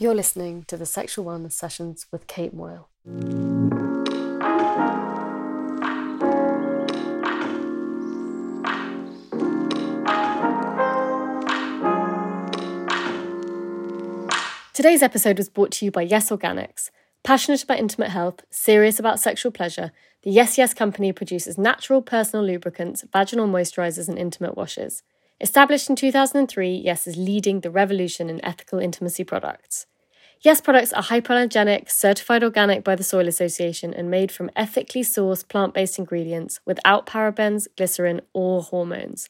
You're listening to the Sexual Wellness Sessions with Kate Moyle. Today's episode was brought to you by Yes Organics. Passionate about intimate health, serious about sexual pleasure, the Yes Yes company produces natural personal lubricants, vaginal moisturizers, and intimate washes. Established in 2003, Yes is leading the revolution in ethical intimacy products. Yes products are hypoallergenic, certified organic by the Soil Association, and made from ethically sourced plant based ingredients without parabens, glycerin, or hormones.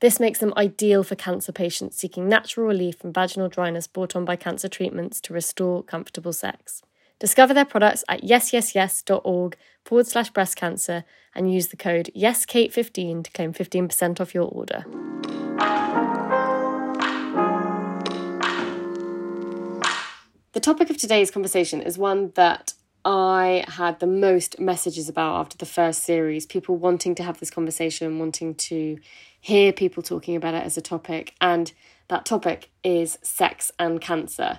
This makes them ideal for cancer patients seeking natural relief from vaginal dryness brought on by cancer treatments to restore comfortable sex. Discover their products at yesyesYes.org forward slash breast cancer and use the code YESKATE15 to claim 15% off your order. The topic of today's conversation is one that I had the most messages about after the first series. People wanting to have this conversation, wanting to hear people talking about it as a topic, and that topic is sex and cancer.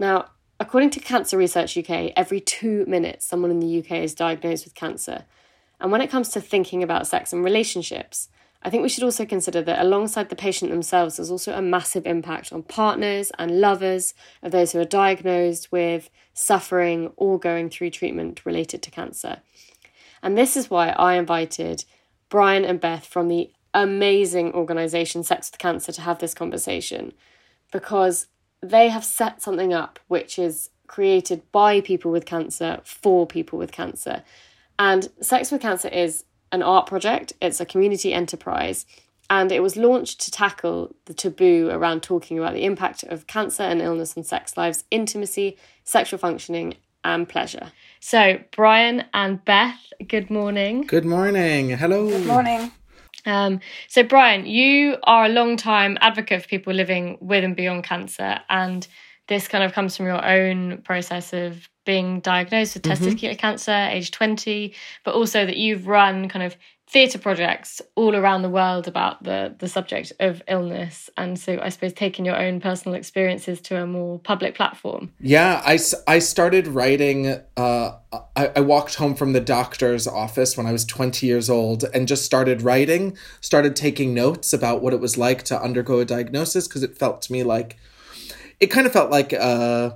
Now, according to Cancer Research UK, every two minutes someone in the UK is diagnosed with cancer. And when it comes to thinking about sex and relationships, I think we should also consider that alongside the patient themselves, there's also a massive impact on partners and lovers of those who are diagnosed with suffering or going through treatment related to cancer. And this is why I invited Brian and Beth from the amazing organization Sex with Cancer to have this conversation because they have set something up which is created by people with cancer for people with cancer. And Sex with Cancer is an art project, it's a community enterprise, and it was launched to tackle the taboo around talking about the impact of cancer and illness on sex lives, intimacy, sexual functioning, and pleasure. So, Brian and Beth, good morning. Good morning. Hello. Good morning. Um, so, Brian, you are a long time advocate for people living with and beyond cancer, and this kind of comes from your own process of being diagnosed with mm-hmm. testicular cancer, age 20, but also that you've run kind of theatre projects all around the world about the the subject of illness. And so i suppose taking your own personal experiences to a more public platform. Yeah i, I started writing uh, I, I walked home from the doctor's office when i was 20 years old and just started writing started taking notes about what it was like to undergo a diagnosis because it felt to me like it kind of felt like uh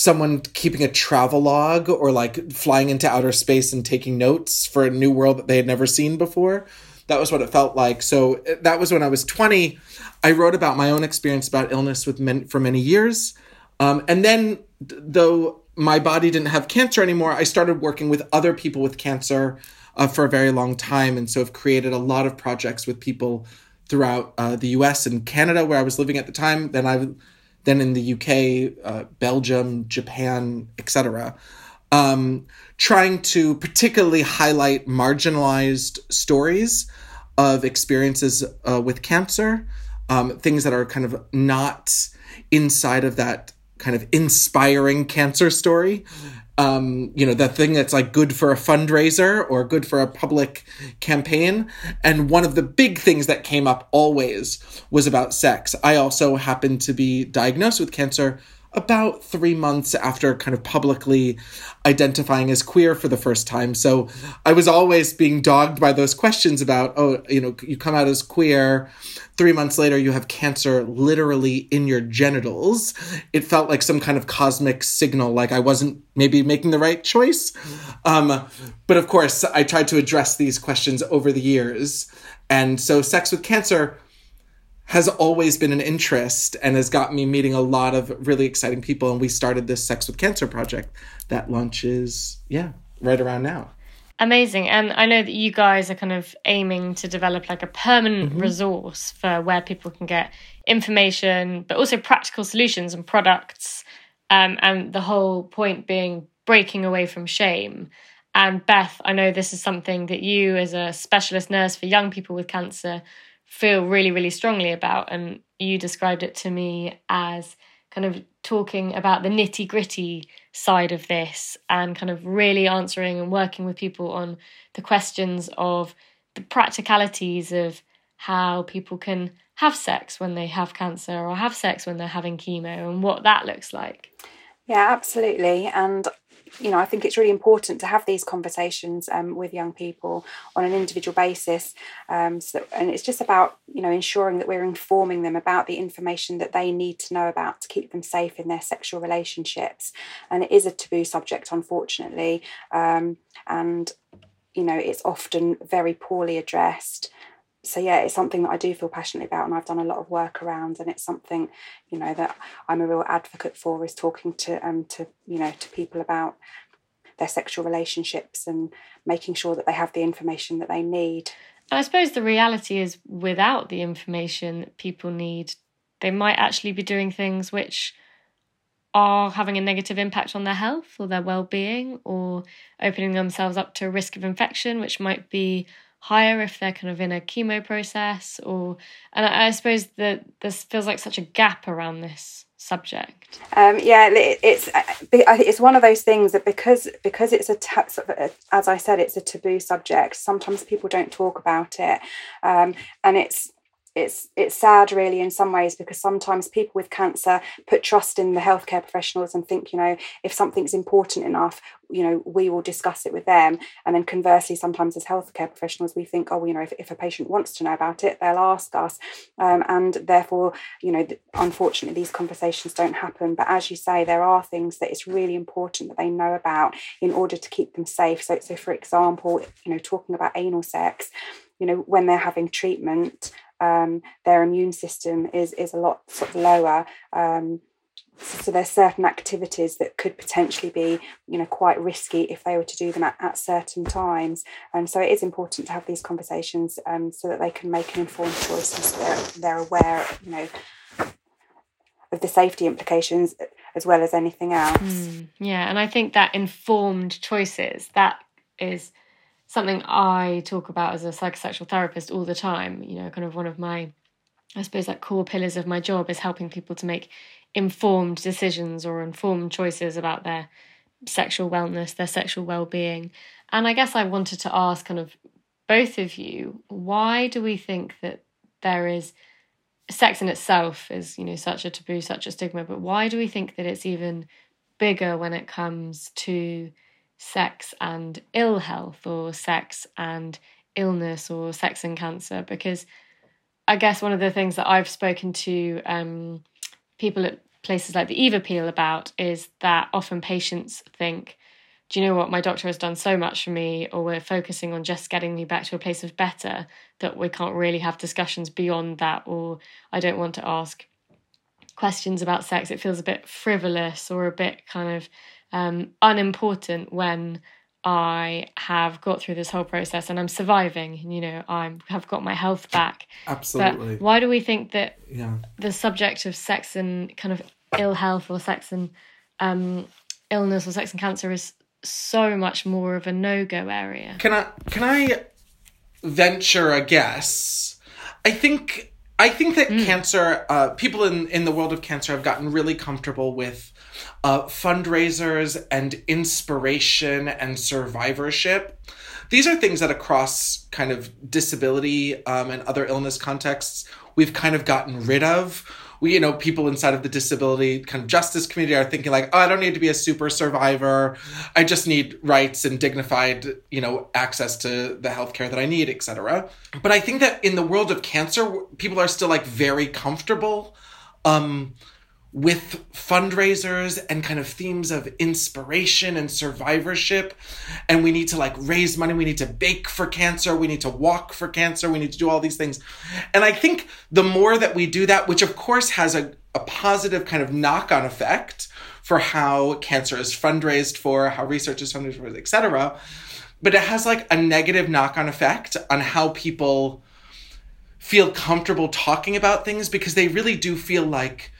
someone keeping a travel log or like flying into outer space and taking notes for a new world that they had never seen before. That was what it felt like. So eh, that was when I was 20. I wrote about my own experience about illness with men for many years. Um, and then, though my body didn't have cancer anymore, I started working with other people with cancer uh, for a very long time. And so I've created a lot of projects with people throughout uh, the US and Canada, where I was living at the time. Then I then in the UK, uh, Belgium, Japan, etc. Um, trying to particularly highlight marginalized stories of experiences uh, with cancer, um, things that are kind of not inside of that kind of inspiring cancer story um, you know, the thing that's like good for a fundraiser or good for a public campaign. And one of the big things that came up always was about sex. I also happened to be diagnosed with cancer about three months after kind of publicly identifying as queer for the first time. So I was always being dogged by those questions about, oh, you know, you come out as queer. Three months later, you have cancer literally in your genitals. It felt like some kind of cosmic signal, like I wasn't maybe making the right choice. Um, but of course, I tried to address these questions over the years. And so, Sex with Cancer has always been an interest and has got me meeting a lot of really exciting people. And we started this Sex with Cancer project that launches, yeah, right around now. Amazing. And I know that you guys are kind of aiming to develop like a permanent mm-hmm. resource for where people can get information, but also practical solutions and products. Um, and the whole point being breaking away from shame. And Beth, I know this is something that you, as a specialist nurse for young people with cancer, feel really, really strongly about. And you described it to me as kind of talking about the nitty gritty side of this and kind of really answering and working with people on the questions of the practicalities of how people can have sex when they have cancer or have sex when they're having chemo and what that looks like. Yeah, absolutely. And you know, I think it's really important to have these conversations um, with young people on an individual basis. Um, so, and it's just about, you know, ensuring that we're informing them about the information that they need to know about to keep them safe in their sexual relationships. And it is a taboo subject, unfortunately. Um, and, you know, it's often very poorly addressed so yeah it's something that i do feel passionately about and i've done a lot of work around and it's something you know that i'm a real advocate for is talking to um to you know to people about their sexual relationships and making sure that they have the information that they need. And i suppose the reality is without the information that people need they might actually be doing things which are having a negative impact on their health or their well-being or opening themselves up to a risk of infection which might be higher if they're kind of in a chemo process or and I, I suppose that this feels like such a gap around this subject. Um, yeah it, it's it's one of those things that because because it's a, ta- as i said it's a taboo subject sometimes people don't talk about it. Um, and it's it's it's sad really in some ways because sometimes people with cancer put trust in the healthcare professionals and think you know if something's important enough you know we will discuss it with them. And then conversely sometimes as healthcare professionals we think oh you know if, if a patient wants to know about it they'll ask us. Um, and therefore you know unfortunately these conversations don't happen. But as you say there are things that it's really important that they know about in order to keep them safe. So so for example you know talking about anal sex you know when they're having treatment um, their immune system is is a lot sort of lower. Um, so there's certain activities that could potentially be you know quite risky if they were to do them at, at certain times and so it is important to have these conversations um, so that they can make an informed choice and so they're, they're aware you know of the safety implications as well as anything else mm, yeah and i think that informed choices that is something I talk about as a psychosexual therapist all the time. You know, kind of one of my, I suppose, like core pillars of my job is helping people to make informed decisions or informed choices about their sexual wellness, their sexual well being. And I guess I wanted to ask kind of both of you why do we think that there is sex in itself is you know such a taboo such a stigma but why do we think that it's even bigger when it comes to sex and ill health or sex and illness or sex and cancer because I guess one of the things that I've spoken to um, people at places like the Eve Appeal about is that often patients think, do you know what, my doctor has done so much for me, or we're focusing on just getting me back to a place of better that we can't really have discussions beyond that, or I don't want to ask questions about sex. It feels a bit frivolous or a bit kind of um, unimportant when I have got through this whole process and I'm surviving. You know, I have got my health back. Absolutely. But why do we think that yeah. the subject of sex and kind of ill health or sex and um, illness or sex and cancer is so much more of a no go area? Can I can I venture a guess? I think I think that mm. cancer, uh, people in in the world of cancer have gotten really comfortable with uh, fundraisers and inspiration and survivorship. These are things that across kind of disability um, and other illness contexts we've kind of gotten rid of. We, you know, people inside of the disability kind of justice community are thinking like, oh, I don't need to be a super survivor. I just need rights and dignified, you know, access to the healthcare that I need, etc. But I think that in the world of cancer, people are still like very comfortable um, with fundraisers and kind of themes of inspiration and survivorship. And we need to like raise money. We need to bake for cancer. We need to walk for cancer. We need to do all these things. And I think the more that we do that, which of course has a, a positive kind of knock on effect for how cancer is fundraised for, how research is fundraised for, etc. But it has like a negative knock on effect on how people feel comfortable talking about things because they really do feel like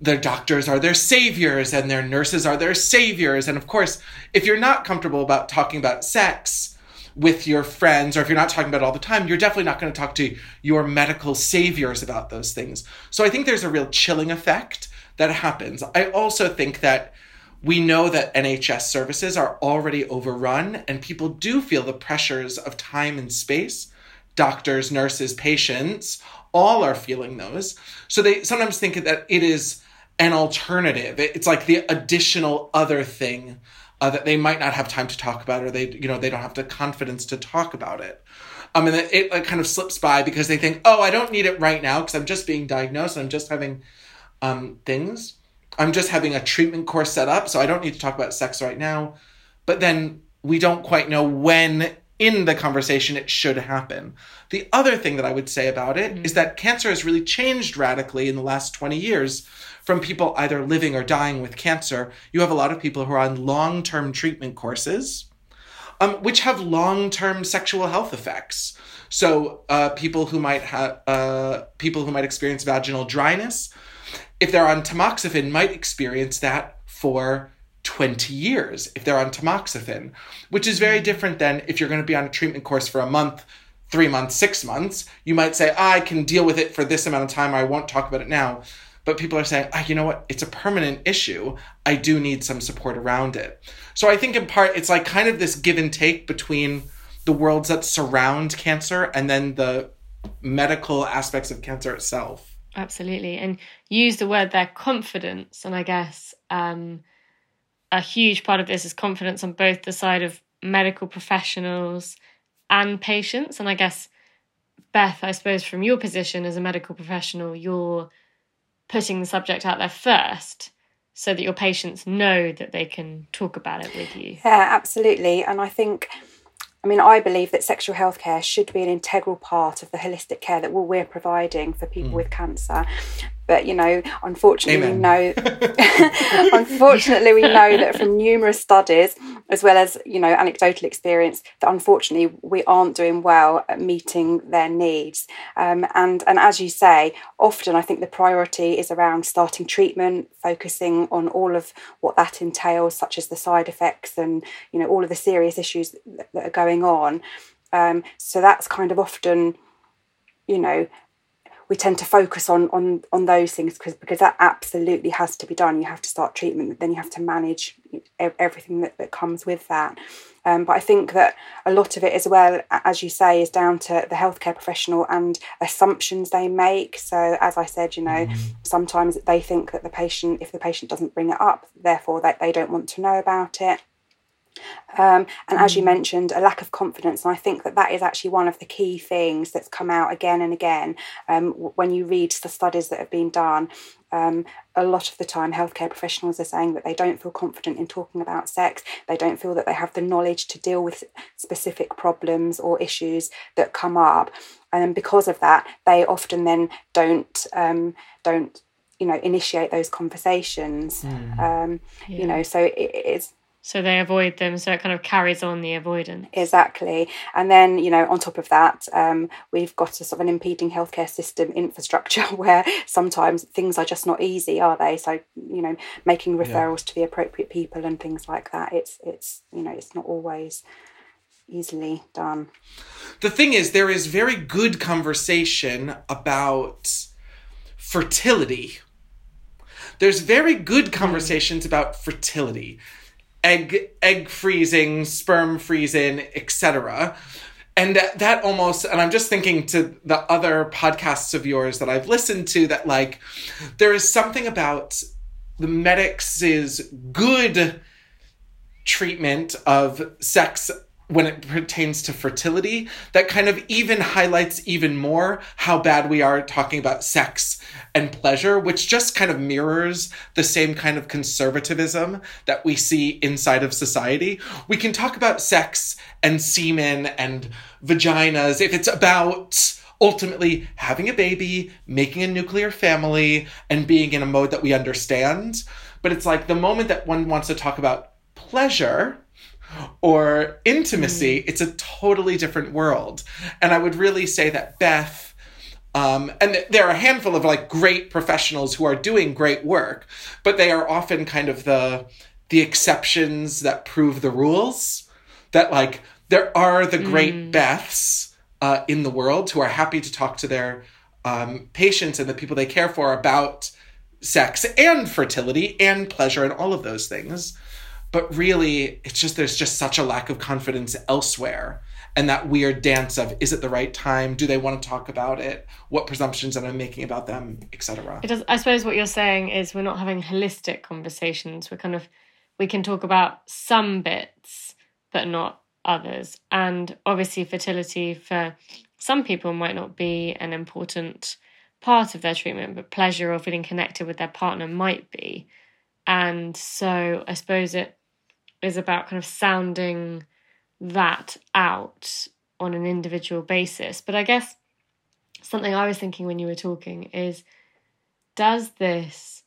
their doctors are their saviors and their nurses are their saviors. And of course, if you're not comfortable about talking about sex with your friends, or if you're not talking about it all the time, you're definitely not going to talk to your medical saviors about those things. So I think there's a real chilling effect that happens. I also think that we know that NHS services are already overrun and people do feel the pressures of time and space doctors, nurses, patients, all are feeling those. So they sometimes think that it is an alternative. It's like the additional other thing uh, that they might not have time to talk about, or they, you know, they don't have the confidence to talk about it. Um, and it, it like, kind of slips by because they think, oh, I don't need it right now because I'm just being diagnosed. And I'm just having um, things. I'm just having a treatment course set up, so I don't need to talk about sex right now. But then we don't quite know when in the conversation it should happen. The other thing that I would say about it mm-hmm. is that cancer has really changed radically in the last 20 years from people either living or dying with cancer. You have a lot of people who are on long term treatment courses, um, which have long term sexual health effects. So uh, people who might have uh, people who might experience vaginal dryness, if they're on tamoxifen, might experience that for 20 years if they're on tamoxifen, which is very different than if you're going to be on a treatment course for a month, three months, six months. You might say, I can deal with it for this amount of time. I won't talk about it now. But people are saying, ah, you know what? It's a permanent issue. I do need some support around it. So I think in part, it's like kind of this give and take between the worlds that surround cancer and then the medical aspects of cancer itself. Absolutely. And use the word there, confidence. And I guess, um, a huge part of this is confidence on both the side of medical professionals and patients. And I guess, Beth, I suppose from your position as a medical professional, you're putting the subject out there first so that your patients know that they can talk about it with you. Yeah, absolutely. And I think I mean, I believe that sexual health care should be an integral part of the holistic care that we're providing for people mm. with cancer. But you know, unfortunately, Amen. we know. unfortunately, we know that from numerous studies, as well as you know anecdotal experience, that unfortunately we aren't doing well at meeting their needs. Um, and and as you say, often I think the priority is around starting treatment, focusing on all of what that entails, such as the side effects and you know all of the serious issues that, that are going on. Um, so that's kind of often, you know, we tend to focus on on on those things because because that absolutely has to be done. You have to start treatment, then you have to manage everything that, that comes with that. Um, but I think that a lot of it as well, as you say, is down to the healthcare professional and assumptions they make. So as I said, you know, mm. sometimes they think that the patient, if the patient doesn't bring it up, therefore that they don't want to know about it. Um, and as you mm. mentioned, a lack of confidence. And I think that that is actually one of the key things that's come out again and again um, when you read the studies that have been done. Um, a lot of the time, healthcare professionals are saying that they don't feel confident in talking about sex. They don't feel that they have the knowledge to deal with specific problems or issues that come up, and because of that, they often then don't um, don't you know initiate those conversations. Mm. Um, yeah. You know, so it, it's so they avoid them so it kind of carries on the avoidance. Exactly. And then you know on top of that um, we've got a sort of an impeding healthcare system infrastructure where sometimes things are just not easy are they? So you know making referrals yeah. to the appropriate people and things like that it's it's you know it's not always easily done. The thing is there is very good conversation about fertility. There's very good conversations about fertility egg egg freezing, sperm freezing, etc. And that almost, and I'm just thinking to the other podcasts of yours that I've listened to that like there is something about the medics' good treatment of sex when it pertains to fertility that kind of even highlights even more how bad we are talking about sex and pleasure, which just kind of mirrors the same kind of conservatism that we see inside of society. We can talk about sex and semen and vaginas if it's about ultimately having a baby, making a nuclear family, and being in a mode that we understand. But it's like the moment that one wants to talk about pleasure, or intimacy, mm. it's a totally different world. And I would really say that Beth, um, and th- there are a handful of like great professionals who are doing great work, but they are often kind of the the exceptions that prove the rules. That like there are the great mm. Beths uh, in the world who are happy to talk to their um, patients and the people they care for about sex and fertility and pleasure and all of those things but really it's just there's just such a lack of confidence elsewhere and that weird dance of is it the right time? Do they want to talk about it? What presumptions am I making about them, etc. I suppose what you're saying is we're not having holistic conversations. We're kind of we can talk about some bits, but not others. And obviously, fertility for some people might not be an important part of their treatment, but pleasure or feeling connected with their partner might be. And so I suppose it is about kind of sounding that out on an individual basis. But I guess something I was thinking when you were talking is does this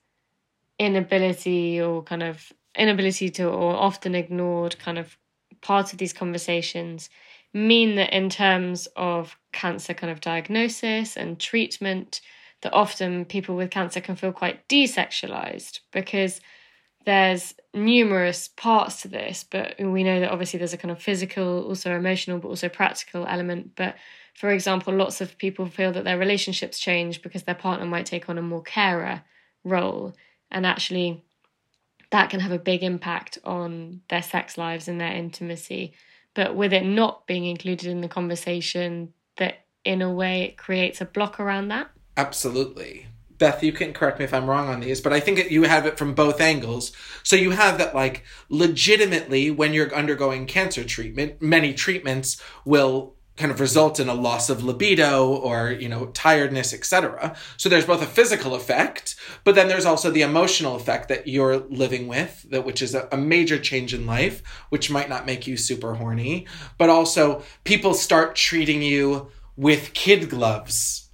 inability or kind of inability to or often ignored kind of part of these conversations mean that in terms of cancer kind of diagnosis and treatment that often people with cancer can feel quite desexualized because there's numerous parts to this but we know that obviously there's a kind of physical also emotional but also practical element. But for example lots of people feel that their relationships change because their partner might take on a more carer role. And actually that can have a big impact on their sex lives and their intimacy. But with it not being included in the conversation that in a way it creates a block around that. Absolutely Beth, you can correct me if I'm wrong on these, but I think you have it from both angles. So you have that, like, legitimately, when you're undergoing cancer treatment, many treatments will kind of result in a loss of libido or you know tiredness etc so there's both a physical effect but then there's also the emotional effect that you're living with that which is a, a major change in life which might not make you super horny. But also people start treating you with kid gloves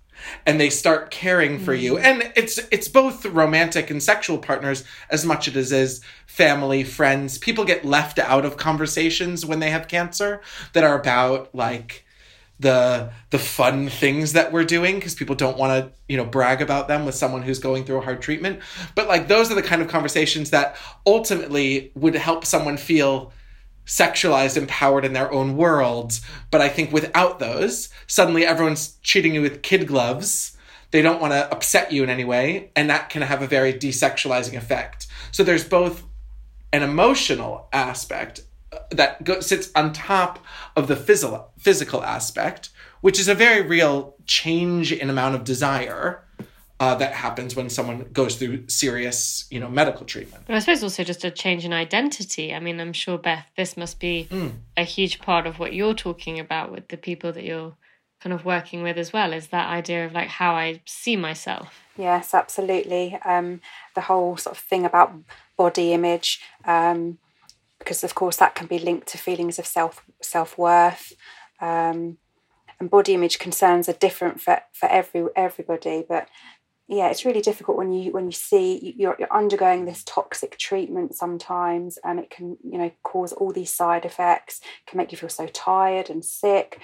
and they start caring for you. Mm-hmm. and it's it's both romantic and sexual partners as much as it is family friends. People get left out of conversations when they have cancer that are about like the the fun things that we're doing because people don't want to you know brag about them with someone who's going through a hard treatment. But like those are the kind of conversations that ultimately would help someone feel sexualized, empowered in their own world. But I think without those, suddenly everyone's cheating you with kid gloves. They don't want to upset you in any way, and that can have a very desexualizing effect. So there's both an emotional aspect uh, that go- sits on top of the physical physical aspect, which is a very real change in amount of desire uh, that happens when someone goes through serious, you know, medical treatment. But I suppose also just a change in identity. I mean, I'm sure Beth, this must be mm. a huge part of what you're talking about with the people that you're kind of working with as well. Is that idea of like how I see myself? Yes, absolutely. Um, the whole sort of thing about body image, um, because of course that can be linked to feelings of self self worth. Um, and body image concerns are different for, for every everybody, but yeah, it's really difficult when you when you see you're, you're undergoing this toxic treatment sometimes, and it can you know cause all these side effects. Can make you feel so tired and sick.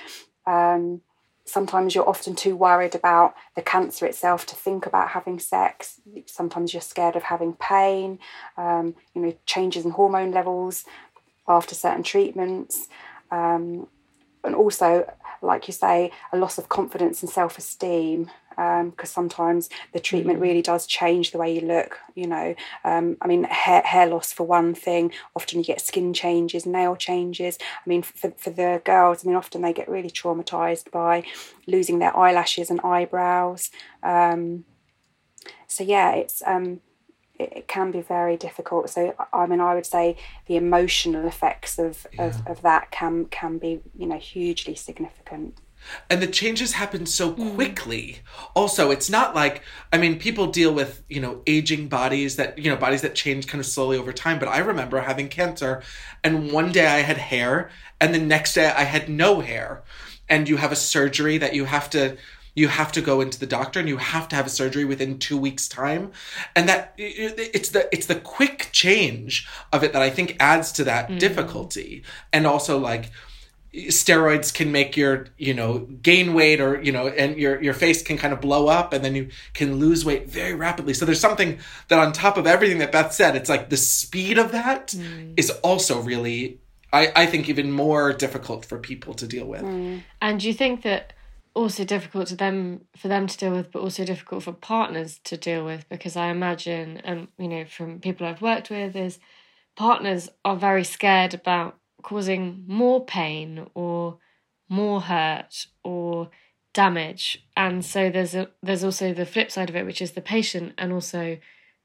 Um, sometimes you're often too worried about the cancer itself to think about having sex. Sometimes you're scared of having pain. Um, you know, changes in hormone levels after certain treatments. Um, and also, like you say, a loss of confidence and self esteem because um, sometimes the treatment mm. really does change the way you look. You know, um, I mean, hair, hair loss for one thing. Often you get skin changes, nail changes. I mean, for, for the girls, I mean, often they get really traumatized by losing their eyelashes and eyebrows. Um, so yeah, it's um, it, it, can be very difficult. So I mean, I would say the emotional effects of, yeah. of, of that can can be you know hugely significant and the changes happen so hmm. quickly. Also it's not like i mean people deal with you know aging bodies that you know bodies that change kind of slowly over time. But i remember having cancer and one day i had hair and the next day i had no hair. And you have a surgery that you have to you have to go into the doctor and you have to have a surgery within two weeks time. And that it's the it's the quick change of it that i think adds to that mm. difficulty. And also like steroids can make your you know gain weight or you know and your your face can kind of blow up and then you can lose weight very rapidly so there's something that on top of everything that beth said it's like the speed of that mm. is also really i i think even more difficult for people to deal with mm. and you think that also difficult to them for them to deal with but also difficult for partners to deal with because i imagine and you know from people i've worked with is partners are very scared about causing more pain or more hurt or damage. And so there's a there's also the flip side of it, which is the patient and also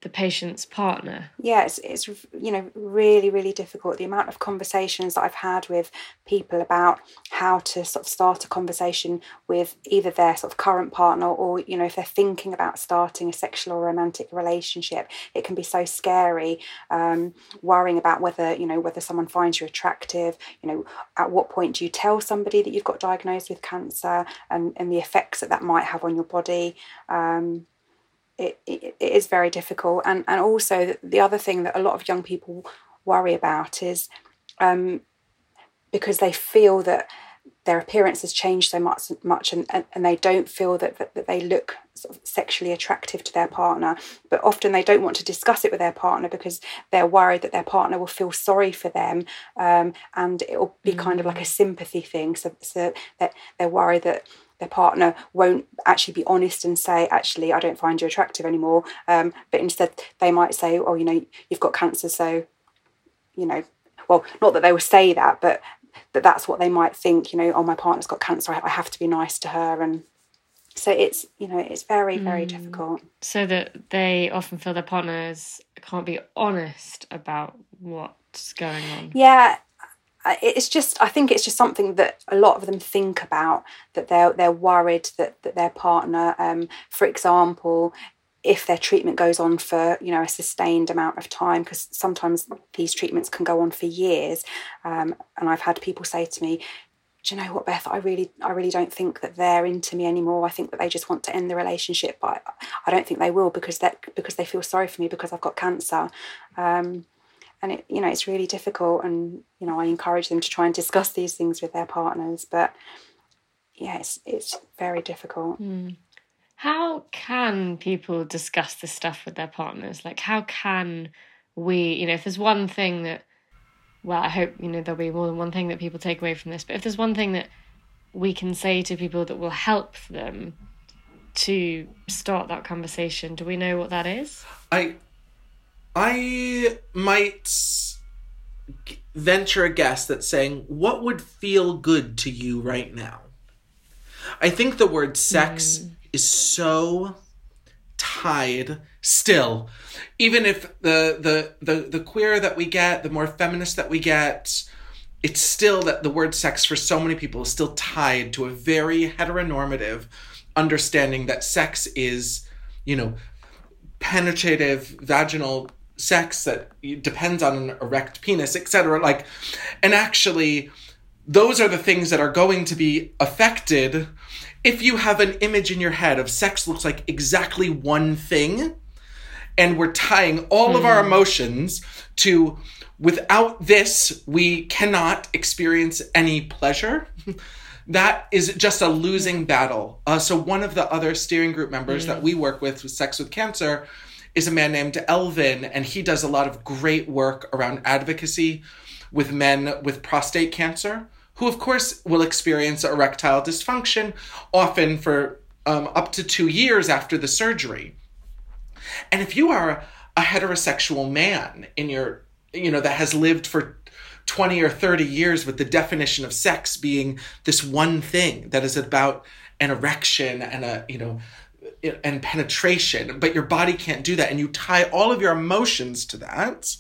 the patient's partner. Yeah, it's, it's you know really really difficult. The amount of conversations that I've had with people about how to sort of start a conversation with either their sort of current partner or you know if they're thinking about starting a sexual or romantic relationship, it can be so scary. Um, worrying about whether you know whether someone finds you attractive. You know, at what point do you tell somebody that you've got diagnosed with cancer and and the effects that that might have on your body. Um, it, it, it is very difficult. And, and also, the other thing that a lot of young people worry about is um, because they feel that their appearance has changed so much, much and, and, and they don't feel that, that, that they look sort of sexually attractive to their partner. But often they don't want to discuss it with their partner because they're worried that their partner will feel sorry for them um, and it will be mm. kind of like a mm. sympathy thing. So, so that they're worried that their partner won't actually be honest and say, actually, I don't find you attractive anymore. Um, but instead, they might say, oh, you know, you've got cancer, so, you know, well, not that they will say that, but that that's what they might think, you know, oh, my partner's got cancer, I have to be nice to her. And so it's, you know, it's very, very mm. difficult. So that they often feel their partners can't be honest about what's going on. Yeah, it's just I think it's just something that a lot of them think about that they're they're worried that that their partner, um, for example, if their treatment goes on for you know a sustained amount of time because sometimes these treatments can go on for years um, and i've had people say to me do you know what beth? I really i really don't think that they're into me anymore. I think that they just want to end the relationship but i don't think they will because that because they feel sorry for me because i've got cancer. Um, and it you know it's really difficult and you know i encourage them to try and discuss these things with their partners but yeah it's it's very difficult. Mm. how can people discuss this stuff with their partners? Like how can we you know if there's one thing that well i hope you know there'll be more than one thing that people take away from this but if there's one thing that we can say to people that will help them to start that conversation do we know what that is? I I might venture a guess that saying, What would feel good to you right now? I think the word sex mm. is so tied still. Even if the, the the the queer that we get, the more feminist that we get, it's still that the word sex for so many people is still tied to a very heteronormative understanding that sex is, you know, penetrative vaginal sex that depends on an erect penis, etc. Like, and actually, those are the things that are going to be affected if you have an image in your head of sex looks like exactly one thing, and we're tying all mm. of our hmm. emotions to without this, we cannot experience any pleasure. that is just a losing battle. Uh, so, one of the other steering group members mm. that we work with with Sex with Cancer is a man named Elvin, and he does a lot of great work around advocacy with men with prostate cancer, who, of course, will experience erectile dysfunction, often for um, up to two years after the surgery. And if you are a heterosexual man in your, you know, that has lived for 20 or 30 years with the definition of sex being this one thing that is about an erection and a, you know, and penetration, but your body can't do that, and you tie all of your emotions to that,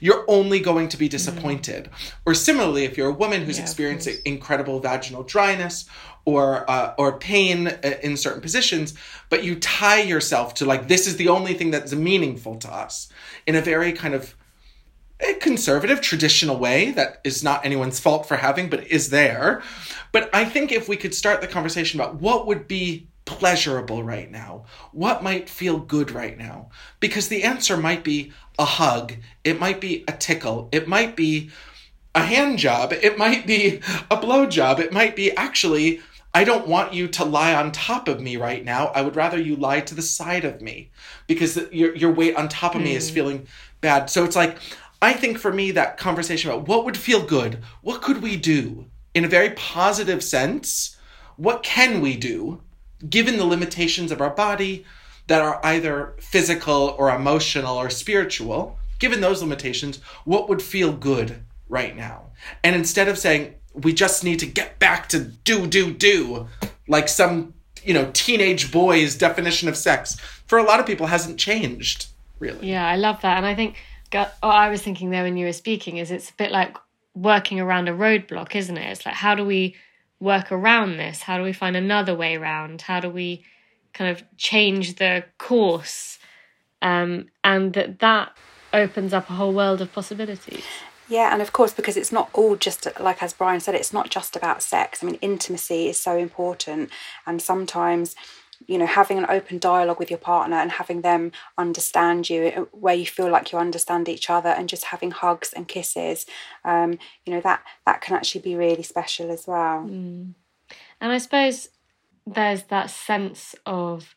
you're only going to be mm-hmm. disappointed. Mm. Or similarly, if you're a woman who's yeah, experiencing incredible vaginal dryness or uh, or pain uh, in certain positions, but you tie yourself to like this is the only thing that's meaningful to us in a very kind of a conservative, traditional way that is not anyone's fault for having, but is there. But I think if we could start the conversation about what would be pleasurable right now? What might feel good right now? Because the answer might be a hug, it might be a tickle, it might be a hand job, it might be a blow job, it might be actually. I don't want you to lie on top of me right now. I would rather you lie to the side of me because your, your weight on top of mm. me is hmm. feeling bad. So it's like, I think for me, that conversation about what would feel good, what could we do in a very positive sense? What can we do given the limitations of our body that are either physical or emotional or spiritual, given those limitations, what would feel good right now? And instead of saying, we just need to get back to do do do like some you know teenage boys definition of sex for a lot of people hasn't changed really. Yeah i love that. And i think what i was thinking there when you were speaking is it's a bit like working around a roadblock isn't it? It's like how do we work around this? How do we find another way around? How do we kind of change the course? Um, and that that opens up a whole world of possibilities. Yeah, and of course, because it's not all just like as Brian said, it's not just about sex. I mean, intimacy is so important, and sometimes you know having an open dialogue with your partner and having them understand you uh, where you feel like you understand each other and just having hugs and kisses um, you know that that can actually be really special as well mm. and i suppose there's that sense of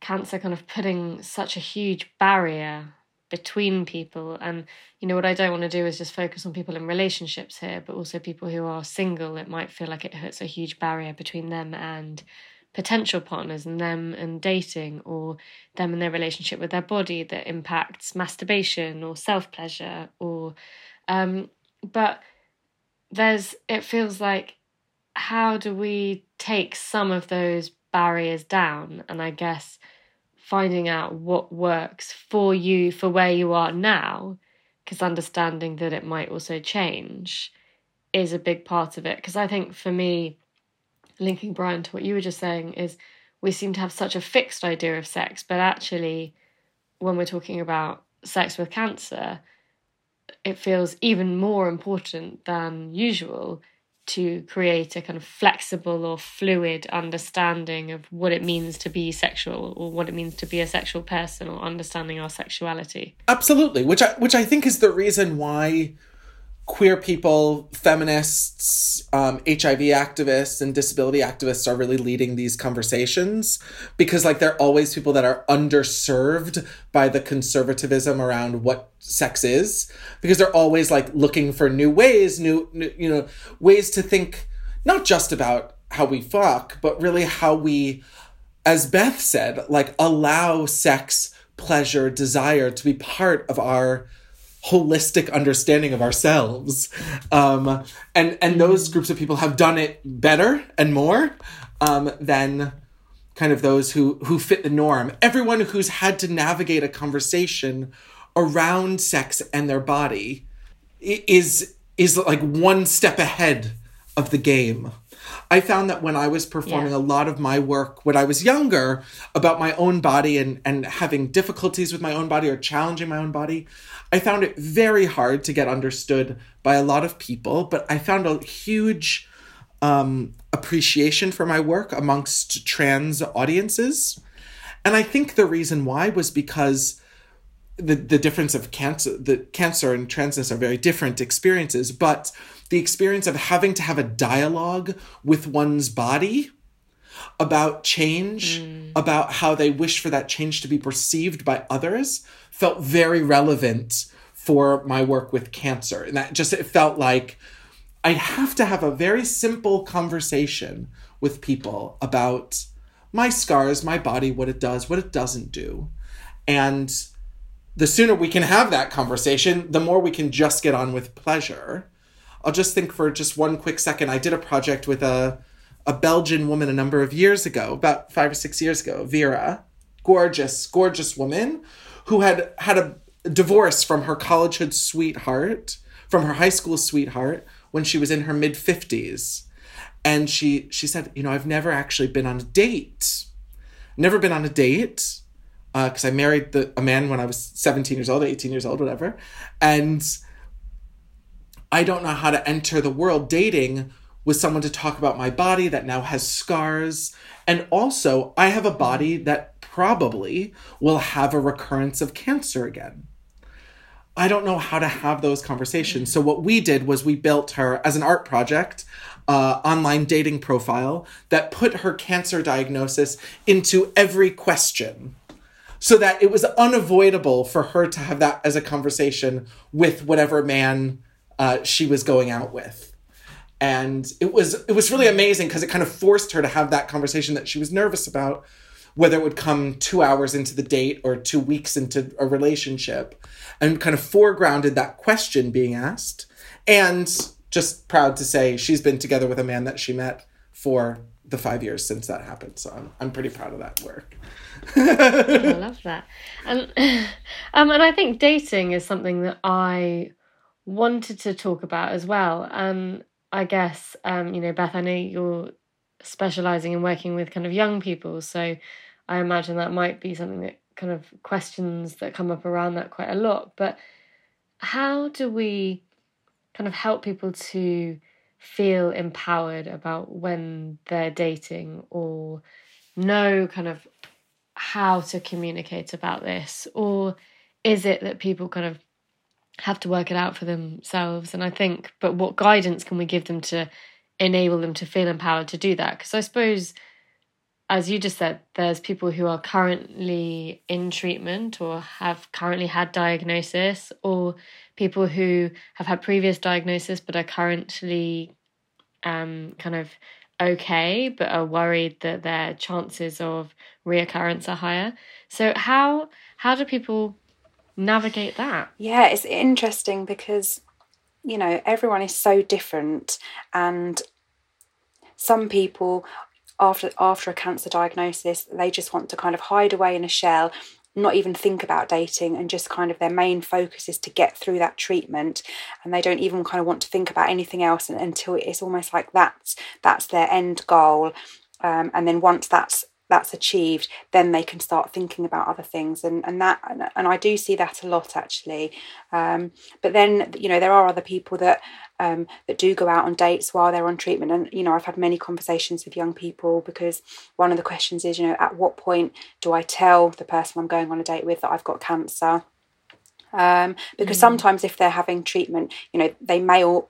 cancer kind of putting such a huge barrier between people and you know what i don't want to do is just focus on people in relationships here but also people who are single it might feel like it hurts a huge barrier between them and potential partners and them and dating or them and their relationship with their body that impacts masturbation or self pleasure or um but there's it feels like how do we take some of those barriers down and i guess finding out what works for you for where you are now, because understanding that it might also change is a big part of it. Because I think for me, linking Brian to what you were just saying, is we seem to have such a fixed idea of sex, but actually, when we're talking about sex with cancer, it feels even more important than usual to create a kind of flexible or fluid understanding of what it means to be sexual or what it means to be a sexual person or understanding our sexuality. Absolutely, which I which I think is the reason why queer people, feminists, um, HIV activists, and disability activists are really leading these conversations because, like, they're always people that are underserved by the conservatism around what sex is because they're always like looking for new ways, new, new you know, ways to think not just about how we fuck, but really how we, as Beth said, like, allow sex, pleasure, desire to be part of our holistic understanding of ourselves. Um, and and those groups of people have done it better and more um, than kind of those who who fit the norm. Everyone who's had to navigate a conversation around sex and their body is is like one step ahead of the game. I found that when I was performing yeah. a lot of my work when I was younger about my own body and, and having difficulties with my own body or challenging my own body, I found it very hard to get understood by a lot of people, but I found a huge um, appreciation for my work amongst trans audiences. And I think the reason why was because the, the difference of cancer, the cancer and transness are very different experiences, but the experience of having to have a dialogue with one's body about change, mm. about how they wish for that change to be perceived by others, felt very relevant for my work with cancer. And that just it felt like I have to have a very simple conversation with people about my scars, my body, what it does, what it doesn't do. And the sooner we can have that conversation, the more we can just get on with pleasure. I'll just think for just one quick second. I did a project with a a Belgian woman a number of years ago, about five or six years ago, Vera, gorgeous, gorgeous woman who had had a divorce from her collegehood sweetheart, from her high school sweetheart when she was in her mid 50s. And she she said, you know, I've never actually been on a date. Never been on a date because uh, I married the, a man when I was 17 years old, 18 years old, whatever. And I don't know how to enter the world dating with someone to talk about my body that now has scars. And also, I have a body that probably will have a recurrence of cancer again. I don't know how to have those conversations. So, what we did was we built her as an art project. Uh, online dating profile that put her cancer diagnosis into every question so that it was unavoidable for her to have that as a conversation with whatever man uh, she was going out with and it was it was really amazing because it kind of forced her to have that conversation that she was nervous about whether it would come two hours into the date or two weeks into a relationship, and kind of foregrounded that question being asked. And just proud to say she's been together with a man that she met for the five years since that happened. So I'm, I'm pretty proud of that work. I love that. And um, and I think dating is something that I wanted to talk about as well. And I guess um, you know, Beth, I know you're specializing in working with kind of young people, so I imagine that might be something that kind of questions that come up around that quite a lot. But how do we kind of help people to feel empowered about when they're dating or know kind of how to communicate about this? Or is it that people kind of have to work it out for themselves? And I think, but what guidance can we give them to enable them to feel empowered to do that? Because I suppose as you just said, there's people who are currently in treatment or have currently had diagnosis, or people who have had previous diagnosis but are currently um, kind of okay but are worried that their chances of reoccurrence are higher. So how how do people navigate that? Yeah, it's interesting because you know everyone is so different and some people after after a cancer diagnosis they just want to kind of hide away in a shell not even think about dating and just kind of their main focus is to get through that treatment and they don't even kind of want to think about anything else until it's almost like that's that's their end goal. Um, and then once that's that's achieved then they can start thinking about other things and and that and I do see that a lot actually um, but then you know there are other people that um, that do go out on dates while they're on treatment. And, you know, I've had many conversations with young people because one of the questions is, you know, at what point do I tell the person I'm going on a date with that I've got cancer? Um, because mm. sometimes if they're having treatment, you know, they may or,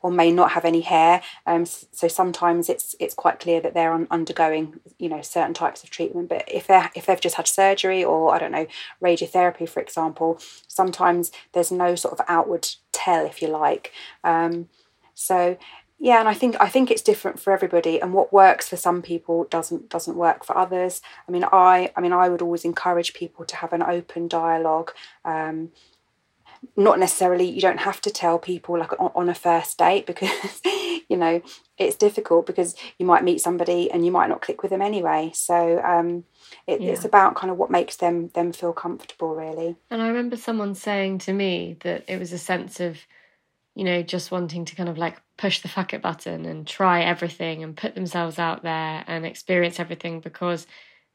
or, may not have any hair. Um, so sometimes it's it's quite clear that they're undergoing, you know, certain types of treatment. But if they're if they've just had surgery or I don't know radiotherapy, for example, sometimes there's no sort of outward tell, if you like. Um, so yeah, and I think I think it's different for everybody, and what works for some people doesn't doesn't work for others. I mean, I I mean, I would always encourage people to have an open dialogue. Um, not necessarily you don't have to tell people like on, on a first date because you know it's difficult because you might meet somebody and you might not click with them anyway so um, it, yeah. it's about kind of what makes them them feel comfortable really and i remember someone saying to me that it was a sense of you know just wanting to kind of like push the fuck it button and try everything and put themselves out there and experience everything because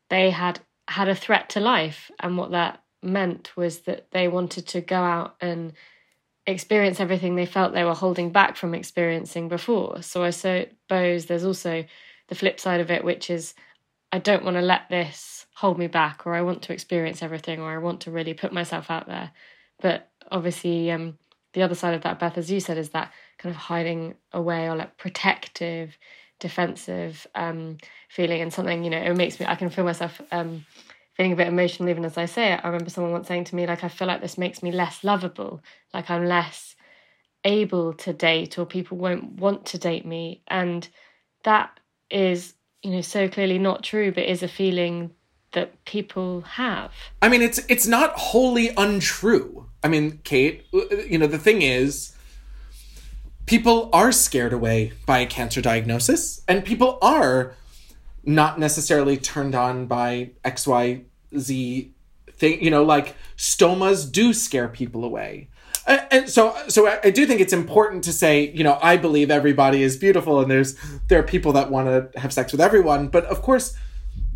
they had had a threat to life and what that meant was that they wanted to go out and experience everything they felt they were holding back from experiencing before. So I suppose there's also the flip side of it, which is I don't want to let this hold me back, or I want to experience everything, or I want to really put myself out there. But obviously, um, the other side of that, Beth, as you said, is that kind of hiding away or like protective, defensive um, feeling, and something you know it makes me. I can feel myself. Um, feeling a bit emotional even as I say it. I remember someone once saying to me, like, I feel like this makes me less lovable, like I'm less able to date or people won't want to date me. And that is, you know, so clearly not true, but is a feeling that people have. I mean, it's it's not wholly untrue. I mean, Kate, you know, the thing is people are scared away by a cancer diagnosis and people are not necessarily turned on by XY Z thing, you know, like stomas do scare people away. And so, so I do think it's important to say, you know, I believe everybody is beautiful, and there's there are people that want to have sex with everyone, but of course,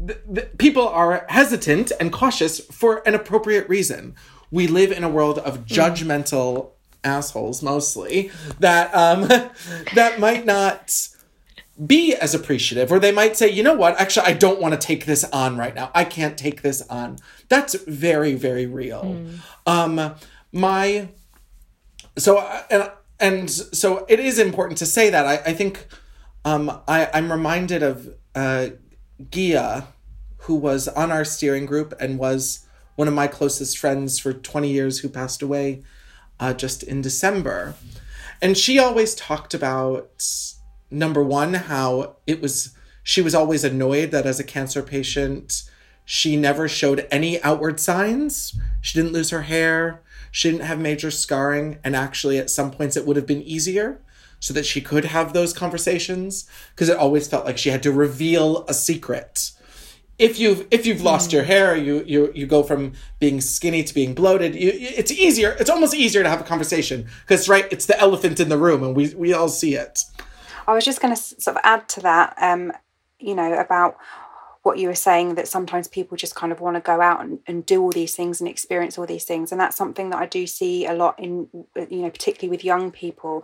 the, the, people are hesitant and cautious for an appropriate reason. We live in a world of mm. judgmental mm. assholes, mostly that um, that might not be as appreciative or they might say you know what? Actually i don't want to take this on right now. I can't take this on. That's very very real. Mm. um my so uh, and and so it is important to say that. I i think um i i'm reminded of uh gia who was on our steering group and was one of my closest friends for 20 years who passed away uh, just in december. And she always talked about number one, how it was she was always annoyed that as a cancer patient, she never showed any outward signs. She didn't lose her hair. She didn't have major scarring. And actually, at some points, it would have been easier so that she could have those conversations because it always felt like she had to reveal a secret. If you've if you've lost mm. your hair, you you you go from being skinny to being bloated. You, it's easier. It's almost easier to have a conversation because right, it's the elephant in the room, and we we all see it. I was just going to sort of add to that, um, you know, about what you were saying that sometimes people just kind of want to go out and, and do all these things and experience all these things and that's something that i do see a lot in you know particularly with young people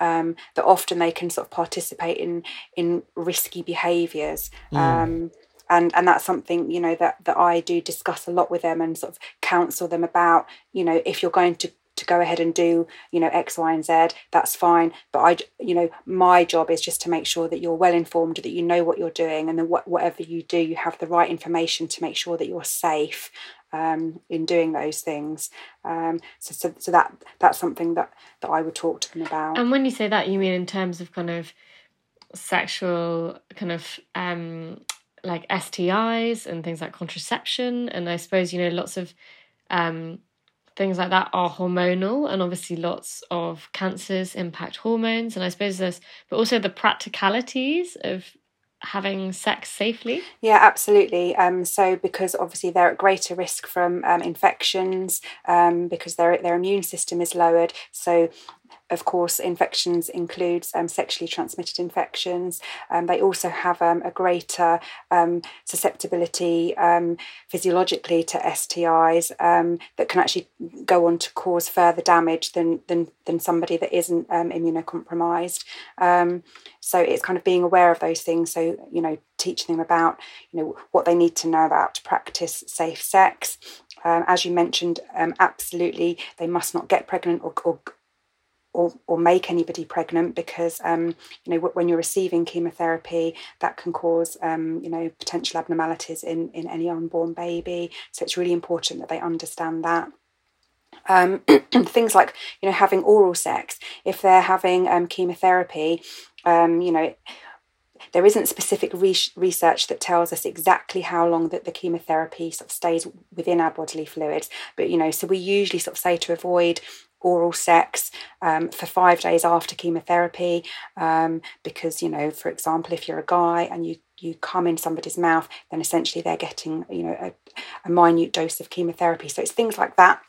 um, that often they can sort of participate in in risky behaviors mm. um, and and that's something you know that that I do discuss a lot with them and sort of counsel them about you know if you're going to to go ahead and do you know x y and z that's fine. But i you know my job is just to make sure that you're well informed that you know what you're doing and then what, whatever you do you have the right information to make sure that you're safe um, in doing those things. Um, so, so so that that's something that that i would talk to them about. And when you say that you mean in terms of kind of sexual kind of um like STIs and things like contraception? And I suppose you know lots of um things like that are hormonal and obviously lots of cancers impact hormones and i suppose there's but also the practicalities of having sex safely. Yeah absolutely. Um, so because obviously they're at greater risk from um, infections um, because their their immune system is lowered so of course, infections includes um, sexually transmitted infections. Um, they also have um, a greater um, susceptibility um, physiologically to STIs um, that can actually go on to cause further damage than than, than somebody that isn't immunocompromised. so it's kind of being aware of those things. So you know, teaching them about you know what they need to know about to practice safe sex. as you mentioned, absolutely, they must not get pregnant or, or or, or make anybody pregnant because um, you know when you're receiving chemotherapy that can cause um, you know potential abnormalities in in any unborn baby. So it's really important that they understand that. Um, things like you know having oral sex if they're having um, chemotherapy um, you know there isn't specific re- research that tells us exactly how long that the chemotherapy sort of stays within our bodily fluids. But you know so we usually sort of say to avoid oral sex um, for five days after chemotherapy um, because you know for example if you're a guy and you you come in somebody's mouth then essentially they're getting you know a, a minute dose of chemotherapy. So it's things like that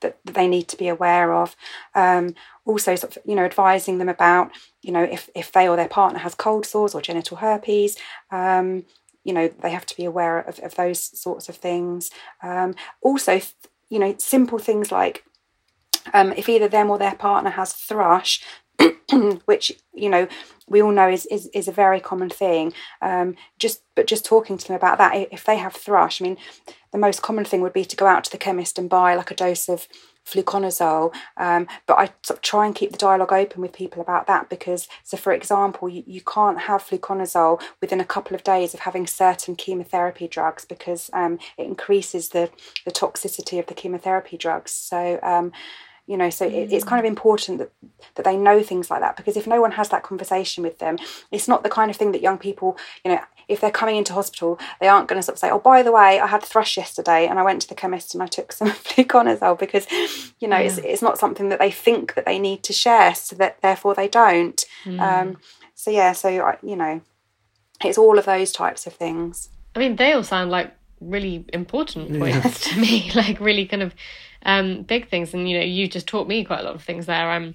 that they need to be aware of. Um, also sort of you know advising them about you know if, if they or their partner has cold sores or genital herpes um, you know they have to be aware of, of those sorts of things. Um, also you know simple things like um, if either them or their partner has thrush, which you know we all know is is, is a very common thing. Um, just but just talking to them about that, if they have thrush, I mean, the most common thing would be to go out to the chemist and buy like a dose of fluconazole. Um, but I sort of try and keep the dialogue open with people about that because, so for example, you, you can't have fluconazole within a couple of days of having certain chemotherapy drugs because um, it increases the, the toxicity of the chemotherapy drugs. So, um, you know so it, it's kind of mm. important that that they know things like that because if no one has that conversation with them it's not the kind of thing that young people you know if they're coming into hospital they aren't going to sort of say oh by the way i had thrush yesterday and i went to the chemist and i took some fluconazole because you know yeah. it's, it's not something that they think that they need to share so that therefore they don't mm. um, so yeah so you know it's all of those types of things i mean they all sound like really important points yeah. to me like really kind of um, big things. And you know, you just taught me quite a lot of things there. I'm,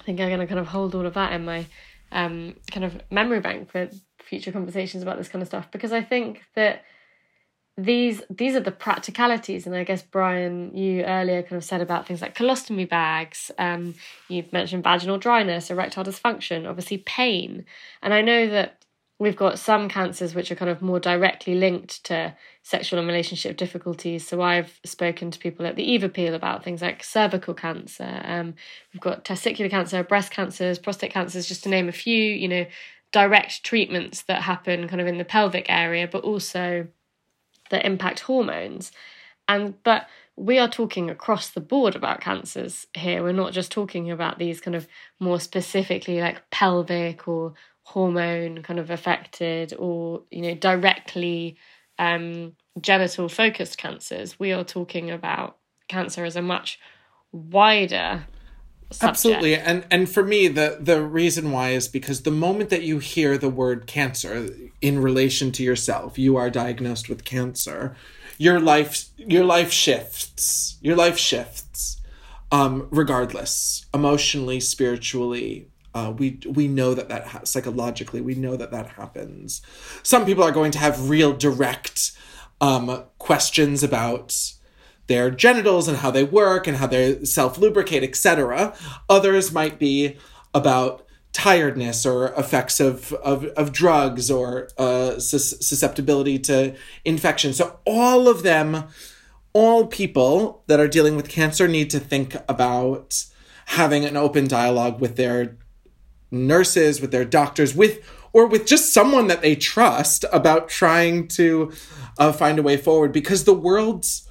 I think I'm going to kind of hold all of that in my um, kind of memory bank for future conversations about this kind of stuff because I think that these these are the practicalities and i guess brian you earlier kind of said about things like colostomy bags um, you've mentioned vaginal dryness erectile dysfunction obviously pain and i know that we've got some cancers which are kind of more directly linked to sexual and relationship difficulties. So I've spoken to people at the Eve Appeal about things like cervical cancer. Um, we've got testicular cancer, breast cancers, prostate cancers, just to name a few. You know, direct treatments that happen kind of in the pelvic area, but also that impact hormones. And but we are talking across the board about cancers here. We're not just talking about these kind of more specifically like pelvic or hormone kind of affected or you know directly um, genital focused cancers. We are talking about cancer as a much wider subject. Absolutely. And and for me the the reason why is because the moment that you hear the word cancer in relation to yourself, you are diagnosed with cancer, your life your life shifts. Your life shifts. Um regardless, emotionally, spiritually, uh, we we know that that ha- psychologically we know that that happens. Some people are going to have real direct um, questions about their genitals and how they work and how they self lubricate, etc. Others might be about tiredness or effects of, of, of drugs or uh, sus- susceptibility to infection. So, all of them, all people that are dealing with cancer need to think about having an open dialogue with their nurses, with their doctors, with or with just someone that they trust about trying to uh, find a way forward because the world's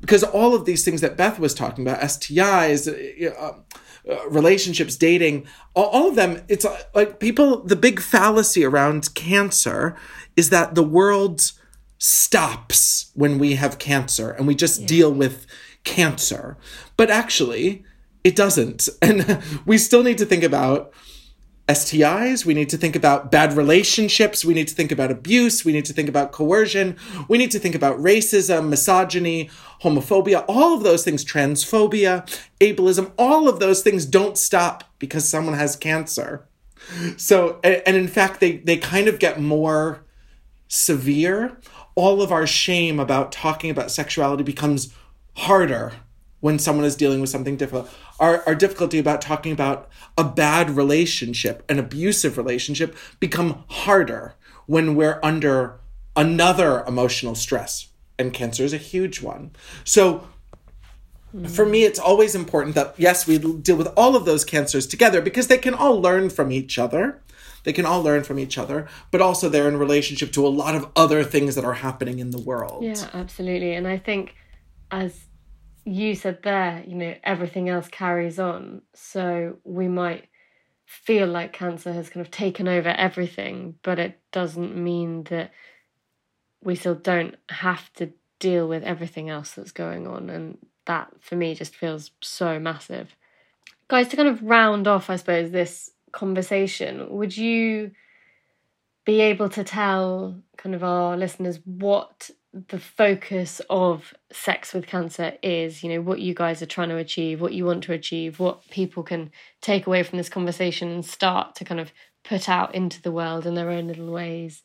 because all of these things that Beth was talking about, STIs, uh, uh, relationships, dating, all, all, of them, it's uh, like people, the big fallacy around cancer is that the world stops when we have cancer and we just yeah. deal with cancer. But actually, it doesn't. And we still need to think about STIs. We need to think about bad relationships. We need to think about abuse. We need to think about coercion. We need to think about racism, misogyny, homophobia, all of those things, transphobia, ableism, all of those things don't stop because someone has cancer. So, and in fact, they, they kind of get more severe. All of our shame about talking about sexuality becomes harder when someone is dealing with something difficult. Our, our difficulty about talking about a bad relationship, an abusive relationship, become harder when we're under another emotional stress. And cancer is a huge one. So for me, it's always important that, yes, we deal with all of those cancers together because they can all learn from each other. They can all learn from each other, but also they're in relationship to a lot of other things that are happening in the world. Yeah, absolutely. And I think as you said there, you know, everything else carries on. So we might feel like cancer has kind of taken over everything, but it doesn't mean that we still don't have to deal with everything else that's going on. And that for me just feels so massive. Guys, to kind of round off, I suppose, this conversation, would you be able to tell kind of our listeners what the focus of sex with cancer is you know what you guys are trying to achieve what you want to achieve what people can take away from this conversation and start to kind of put out into the world in their own little ways.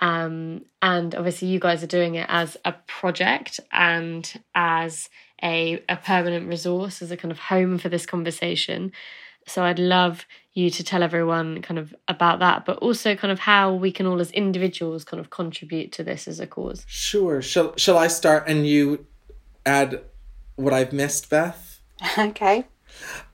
Um, and obviously you guys are doing it as a project and as a, a permanent resource as a kind of home for this conversation. So I'd love you to tell everyone kind of about that, but also kind of how we can all as individuals kind of contribute to this as a cause. Sure. Shall shall I start and you add what I've missed, Beth? Okay.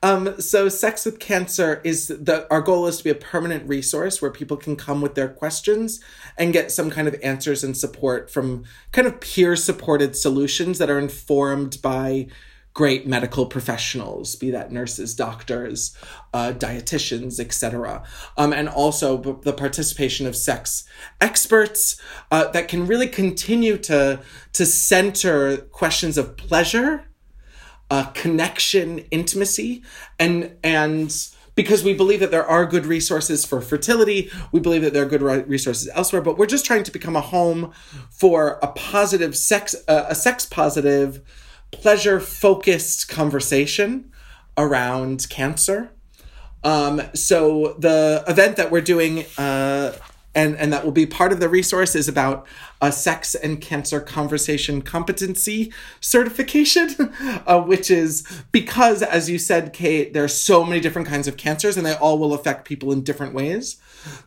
Um, so sex with cancer is the our goal is to be a permanent resource where people can come with their questions and get some kind of answers and support from kind of peer supported solutions that are informed by great medical professionals, be that nurses, doctors, uh, dietitians, etc., um, and also b- the participation of sex experts uh, that can really continue to to center questions of pleasure, uh, connection, intimacy, and and because we believe that there are good resources for fertility. We believe that there are good resources elsewhere, but we're just trying to become a home for a positive sex, uh, a sex positive pleasure focused conversation around cancer. Um, so the event that we're doing, uh, and and that will be part of the resource, is about a sex and cancer conversation competency certification, uh, which is because, as you said, Kate, there are so many different kinds of cancers, and they all will affect people in different ways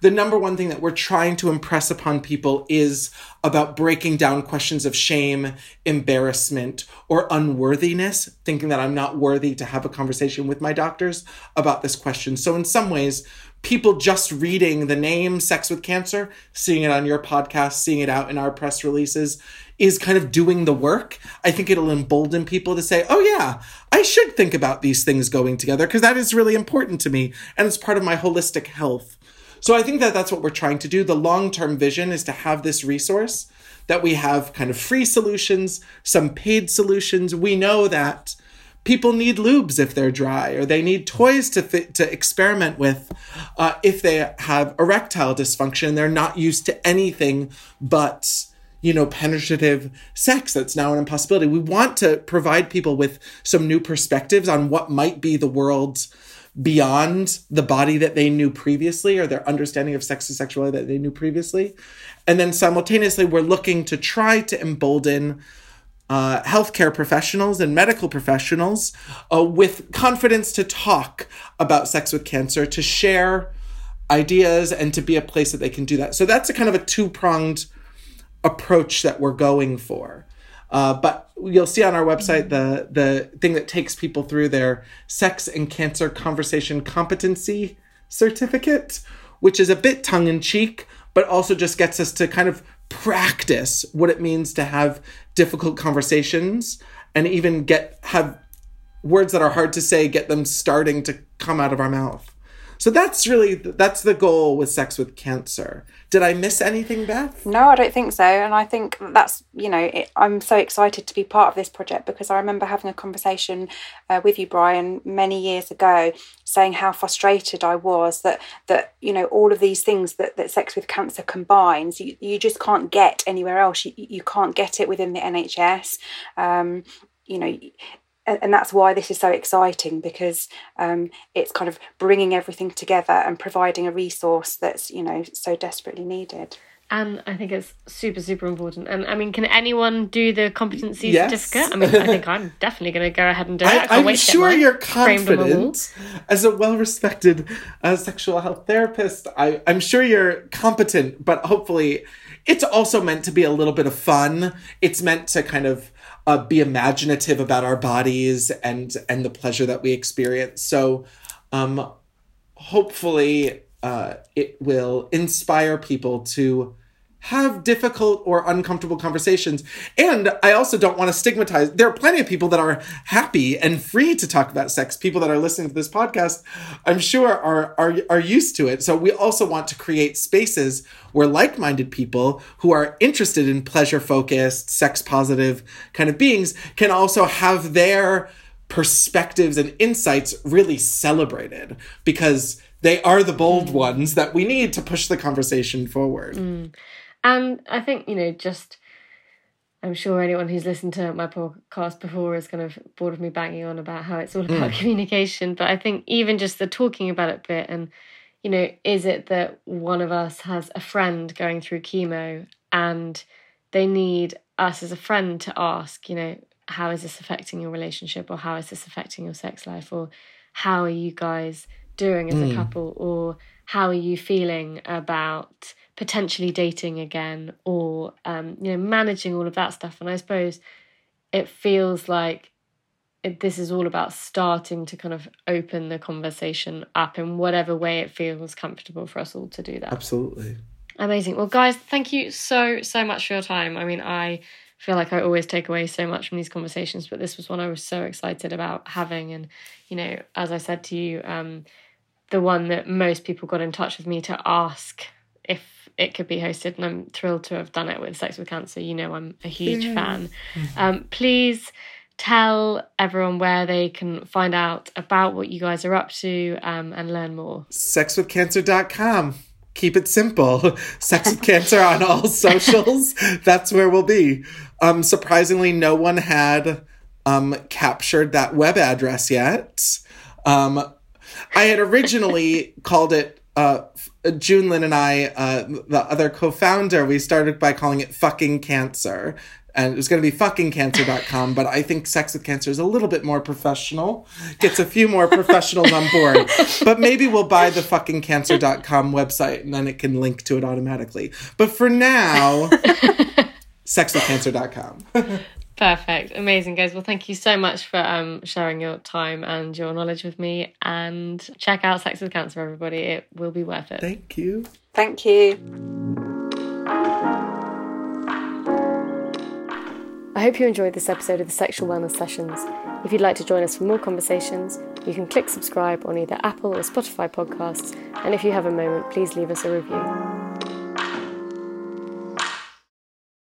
the number one thing that we're trying to impress upon people is about breaking down questions of shame, embarrassment, or unworthiness, thinking that I'm not worthy to have a conversation with my doctors about this question. So, in some ways, people just reading the name Sex with Cancer, seeing it on your podcast, seeing it out in our press releases, is kind of doing the work. I think it'll embolden people to say, oh, yeah, I should think about these things going together because that is really important to me and it's part of my holistic health. So I think that that's what we're trying to do. The long term vision is to have this resource that we have kind of free solutions, some paid solutions. We know that people need lubes if they're dry, or they need toys to fit, to experiment with uh, if they have erectile dysfunction. They're not used to anything but you know penetrative sex. That's now an impossibility. We want to provide people with some new perspectives on what might be the world's beyond the body that they knew previously or their understanding of sex and sexuality that they knew previously. And then simultaneously, we're looking to try to embolden uh, healthcare professionals and medical professionals uh, with confidence to talk about sex with cancer, to share ideas, and to be a place that they can do that. So that's a kind of a two pronged approach that we're going for. Uh, but you'll see on our website the the thing that takes people through their sex and cancer conversation competency certificate, which is a bit tongue in cheek, but also just gets us to kind of practice what it means to have difficult conversations and even get have words that are hard to say get them starting to come out of our mouth so that's really that's the goal with sex with cancer. Did i miss anything beth? No i don't think so. And i think that's you know it, i'm so excited to be part of this project because i remember having a conversation uh, with you brian many years ago saying how frustrated i was that that you know all of these things that, that sex with cancer combines you, you just can't get anywhere else. You, you can't get it within the nhs um, you know and, that's why this is so exciting because um, it's kind of bringing everything together and providing a resource that's you know so desperately needed and I think it's super, super important. And I mean, can anyone do the competency yes. certificate? I mean, I think I'm definitely going to go ahead and do it. I, am sure you're confident as a well-respected uh, sexual health therapist. I, I'm sure you're competent, but hopefully, it's also meant to be a little bit of fun. It's meant to kind of uh, be imaginative about our bodies and and the pleasure that we experience. So, um, hopefully, uh, it will inspire people to have difficult or uncomfortable conversations. And I also don't want to stigmatize. There are plenty of people that are happy and free to talk about sex. People that are listening to this podcast, I'm sure are are are used to it. So we also want to create spaces where like-minded people who are interested in pleasure-focused, sex-positive kind of beings can also have their perspectives and insights really celebrated because they are the bold ones that we need to push the conversation forward. Mm. And I think, you know, just I'm sure anyone who's listened to my podcast before is kind of bored of me banging on about how it's all about mm. communication. But I think even just the talking about it bit and, you know, is it that one of us has a friend going through chemo and they need us as a friend to ask, you know, how is this affecting your relationship or how is this affecting your sex life or how are you guys doing as mm. a couple or how are you feeling about potentially dating again or um, you know managing all of that stuff? And i suppose it feels like it, this is all about starting to kind of open the conversation up in whatever way it feels comfortable for us all to do that. Absolutely. Amazing. Well guys thank you so so much for your time. I mean i feel like i always take away so much from these conversations but this was one i was so excited about having. And you know as i said to you um, the one that most people got in touch with me to ask if it could be hosted, and I'm thrilled to have done it with Sex with Cancer. You know, I'm a huge yeah. fan. Mm-hmm. Um, please tell everyone where they can find out about what you guys are up to um, and learn more. Sexwithcancer.com. Keep it simple. Sex with Cancer on all socials. That's where we'll be. Um, surprisingly, no one had um, captured that web address yet. Um, I had originally called it uh, Junlin and I, uh, the other co-founder, we started by calling it fucking cancer. And it was going to be fuckingcancer.com, but I think Sex with Cancer is a little bit more professional. Gets a few more professionals on board. But maybe we'll buy the fuckingcancer.com website and then it can link to it automatically. But for now, sexwithcancer.com. Perfect. Amazing, guys. Well, thank you so much for um, sharing your time and your knowledge with me. And check out Sex with Cancer, everybody. It will be worth it. Thank you. Thank you. I hope you enjoyed this episode of the Sexual Wellness Sessions. If you'd like to join us for more conversations, you can click subscribe on either Apple or Spotify podcasts. And if you have a moment, please leave us a review.